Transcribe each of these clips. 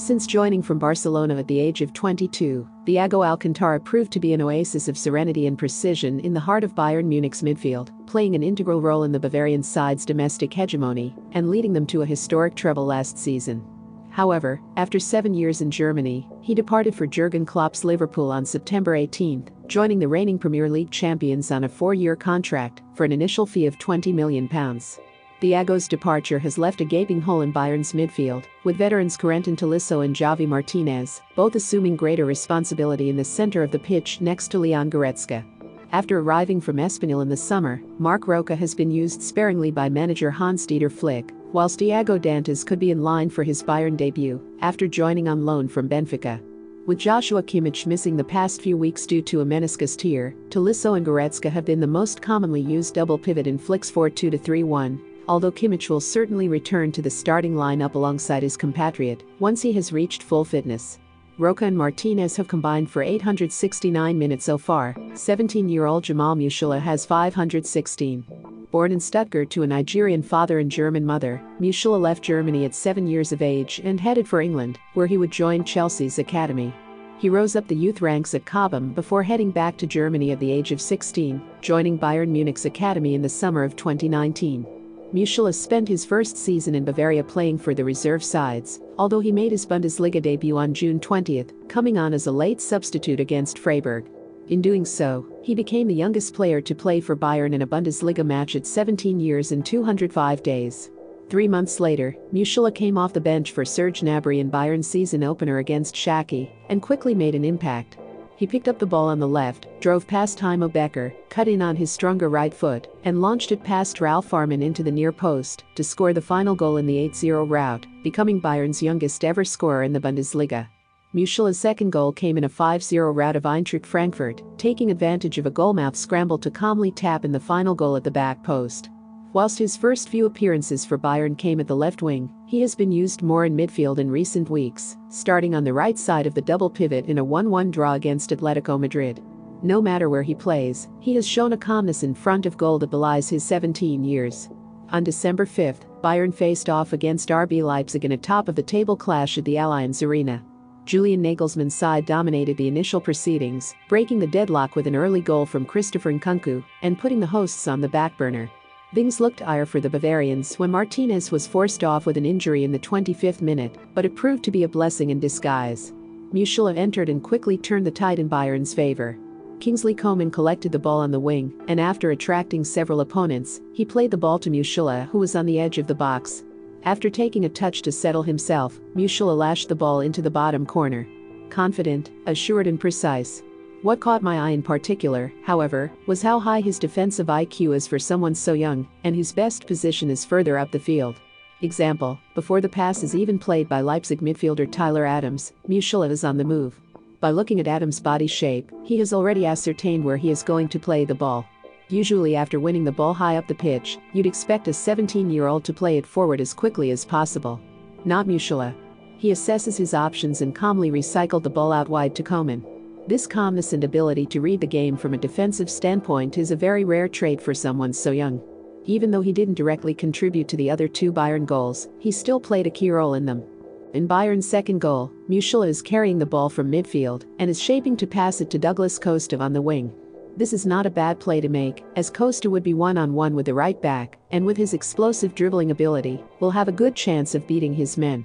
Since joining from Barcelona at the age of 22, Thiago Alcantara proved to be an oasis of serenity and precision in the heart of Bayern Munich's midfield, playing an integral role in the Bavarian side's domestic hegemony and leading them to a historic treble last season. However, after seven years in Germany, he departed for Jurgen Klopp's Liverpool on September 18, joining the reigning Premier League champions on a four-year contract for an initial fee of £20 million. Thiago's departure has left a gaping hole in Bayern's midfield, with veterans Corentin Tolisso and Javi Martinez both assuming greater responsibility in the center of the pitch next to Leon Goretzka. After arriving from Espanyol in the summer, Marc Roca has been used sparingly by manager Hans-Dieter Flick, whilst Tiago Dantas could be in line for his Bayern debut after joining on loan from Benfica. With Joshua Kimmich missing the past few weeks due to a meniscus tear, Tolisso and Goretzka have been the most commonly used double pivot in Flick's 4-2-3-1, although Kimmich will certainly return to the starting lineup alongside his compatriot once he has reached full fitness. Roca and Martinez have combined for 869 minutes so far. 17 year old Jamal Musiala has 516. Born in Stuttgart to a Nigerian father and German mother, Musiala left Germany at seven years of age and headed for England, where he would join Chelsea's academy. He rose up the youth ranks at Cobham before heading back to Germany at the age of 16, joining Bayern Munich's academy in the summer of 2019. Musiala spent his first season in Bavaria playing for the reserve sides, although he made his Bundesliga debut on June 20, coming on as a late substitute against Freiburg. In doing so, he became the youngest player to play for Bayern in a Bundesliga match at 17 years and 205 days. Three months later, Musiala came off the bench for Serge Gnabry in Bayern's season opener against Schalke and quickly made an impact. He picked up the ball on the left, drove past Timo Becker, cut in on his stronger right foot, and launched it past Ralf Fährmann into the near post to score the final goal in the 8-0 rout, becoming Bayern's youngest ever scorer in the Bundesliga. Musiala's second goal came in a 5-0 rout of Eintracht Frankfurt, taking advantage of a goalmouth scramble to calmly tap in the final goal at the back post. Whilst his first few appearances for Bayern came at the left wing, he has been used more in midfield in recent weeks, starting on the right side of the double pivot in a 1-1 draw against Atletico Madrid. No matter where he plays, he has shown a calmness in front of goal that belies his 17 years. On December 5, Bayern faced off against RB Leipzig in a top-of-the-table clash at the Allianz Arena. Julian Nagelsmann's side dominated the initial proceedings, breaking the deadlock with an early goal from Christopher Nkunku and putting the hosts on the back burner. Things looked dire for the Bavarians when Martinez was forced off with an injury in the 25th minute, but it proved to be a blessing in disguise. Musiala entered and quickly turned the tide in Bayern's favor. Kingsley Coman collected the ball on the wing, and after attracting several opponents, he played the ball to Musiala who was on the edge of the box. After taking a touch to settle himself, Musiala lashed the ball into the bottom corner. Confident, assured and precise, what caught my eye in particular, however, was how high his defensive IQ is for someone so young and whose best position is further up the field. Example, before the pass is even played by Leipzig midfielder Tyler Adams, Musiala is on the move. By looking at Adams' body shape, he has already ascertained where he is going to play the ball. Usually after winning the ball high up the pitch, you'd expect a 17-year-old to play it forward as quickly as possible. Not Musiala. He assesses his options and calmly recycled the ball out wide to Coman. This calmness and ability to read the game from a defensive standpoint is a very rare trait for someone so young. Even though he didn't directly contribute to the other two Bayern goals, he still played a key role in them. In Bayern's second goal, Musiala is carrying the ball from midfield and is shaping to pass it to Douglas Costa on the wing. This is not a bad play to make, as Costa would be one-on-one with the right back, and with his explosive dribbling ability, will have a good chance of beating his men.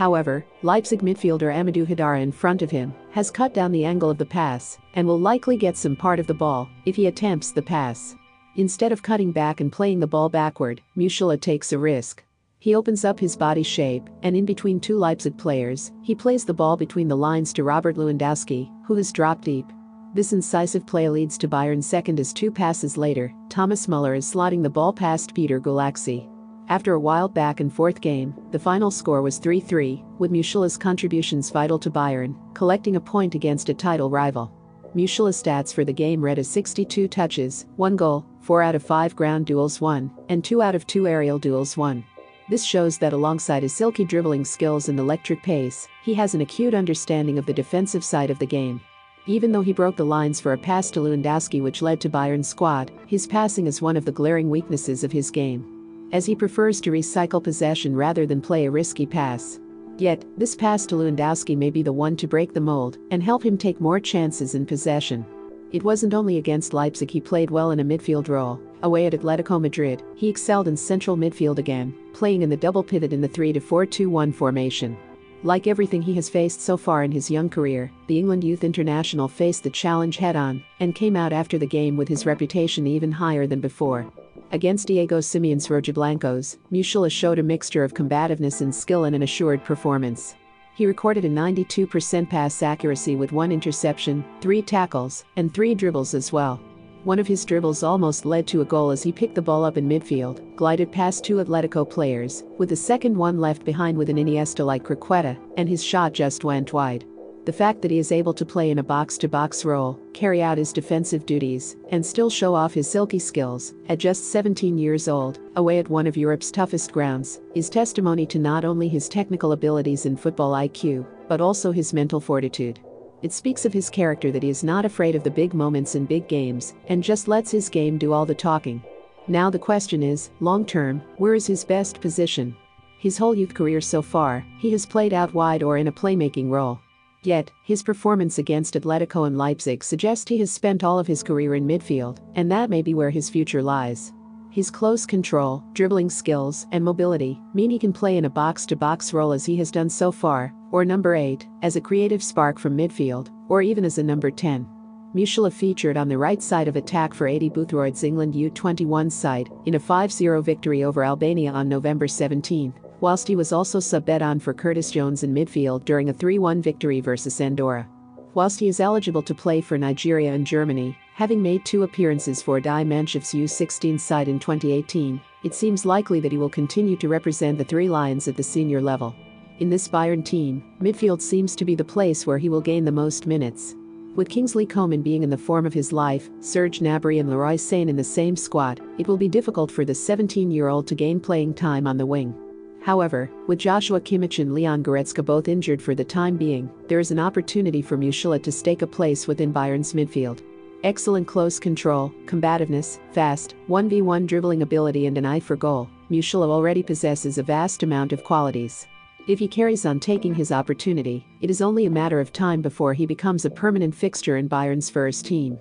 However, Leipzig midfielder Amadou Haidara in front of him has cut down the angle of the pass and will likely get some part of the ball if he attempts the pass. Instead of cutting back and playing the ball backward, Musiala takes a risk. He opens up his body shape, and in between two Leipzig players, he plays the ball between the lines to Robert Lewandowski, who has dropped deep. This incisive play leads to Bayern's second as two passes later, Thomas Muller is slotting the ball past Peter Gulácsi. After a wild back and forth game, the final score was 3 3, with Musiala's contributions vital to Bayern, collecting a point against a title rival. Musiala's stats for the game read as 62 touches, 1 goal, 4 out of 5 ground duels won, and 2 out of 2 aerial duels won. This shows that alongside his silky dribbling skills and electric pace, he has an acute understanding of the defensive side of the game. Even though he broke the lines for a pass to Lewandowski which led to Bayern's squad, his passing is one of the glaring weaknesses of his game as he prefers to recycle possession rather than play a risky pass. Yet, this pass to Lewandowski may be the one to break the mold and help him take more chances in possession. It wasn't only against Leipzig he played well in a midfield role. Away at Atletico Madrid, he excelled in central midfield again, playing in the double pivot in the 3 4 2 1 formation. Like everything he has faced so far in his young career, the England youth international faced the challenge head on and came out after the game with his reputation even higher than before. Against Diego Simeone's Rojiblancos, Musiala showed a mixture of combativeness and skill in an assured performance. He recorded a 92% pass accuracy with one interception, three tackles, and three dribbles as well. One of his dribbles almost led to a goal as he picked the ball up in midfield, glided past two Atletico players, with the second one left behind with an Iniesta like croqueta, and his shot just went wide. The fact that he is able to play in a box to box role, carry out his defensive duties, and still show off his silky skills, at just 17 years old, away at one of Europe's toughest grounds, is testimony to not only his technical abilities and football IQ, but also his mental fortitude. It speaks of his character that he is not afraid of the big moments in big games and just lets his game do all the talking. Now the question is, long term, where is his best position? His whole youth career so far, he has played out wide or in a playmaking role. Yet, his performance against Atletico and Leipzig suggests he has spent all of his career in midfield, and that may be where his future lies. His close control, dribbling skills, and mobility mean he can play in a box to box role as he has done so far, or number 8, as a creative spark from midfield, or even as a number 10. Musiala featured on the right side of attack for Aidy Boothroyd's England U21 side in a 5 0 victory over Albania on November 17, whilst he was also subbed on for Curtis Jones in midfield during a 3 1 victory versus Andorra. Whilst he is eligible to play for Nigeria and Germany, having made two appearances for Die Mannschafts U16 side in 2018, it seems likely that he will continue to represent the Three Lions at the senior level. In this Bayern team, midfield seems to be the place where he will gain the most minutes. With Kingsley Coman being in the form of his life, Serge Gnabry and Leroy Sane in the same squad, it will be difficult for the 17-year-old to gain playing time on the wing. However, with Joshua Kimmich and Leon Goretzka both injured for the time being, there is an opportunity for Musiala to stake a place within Bayern's midfield. Excellent close control, combativeness, fast, 1v1 dribbling ability and an eye for goal, Musiala already possesses a vast amount of qualities. If he carries on taking his opportunity, it is only a matter of time before he becomes a permanent fixture in Bayern's first team.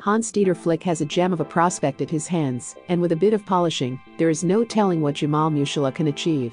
Hans-Dieter Flick has a gem of a prospect at his hands, and with a bit of polishing, there is no telling what Jamal Musiala can achieve.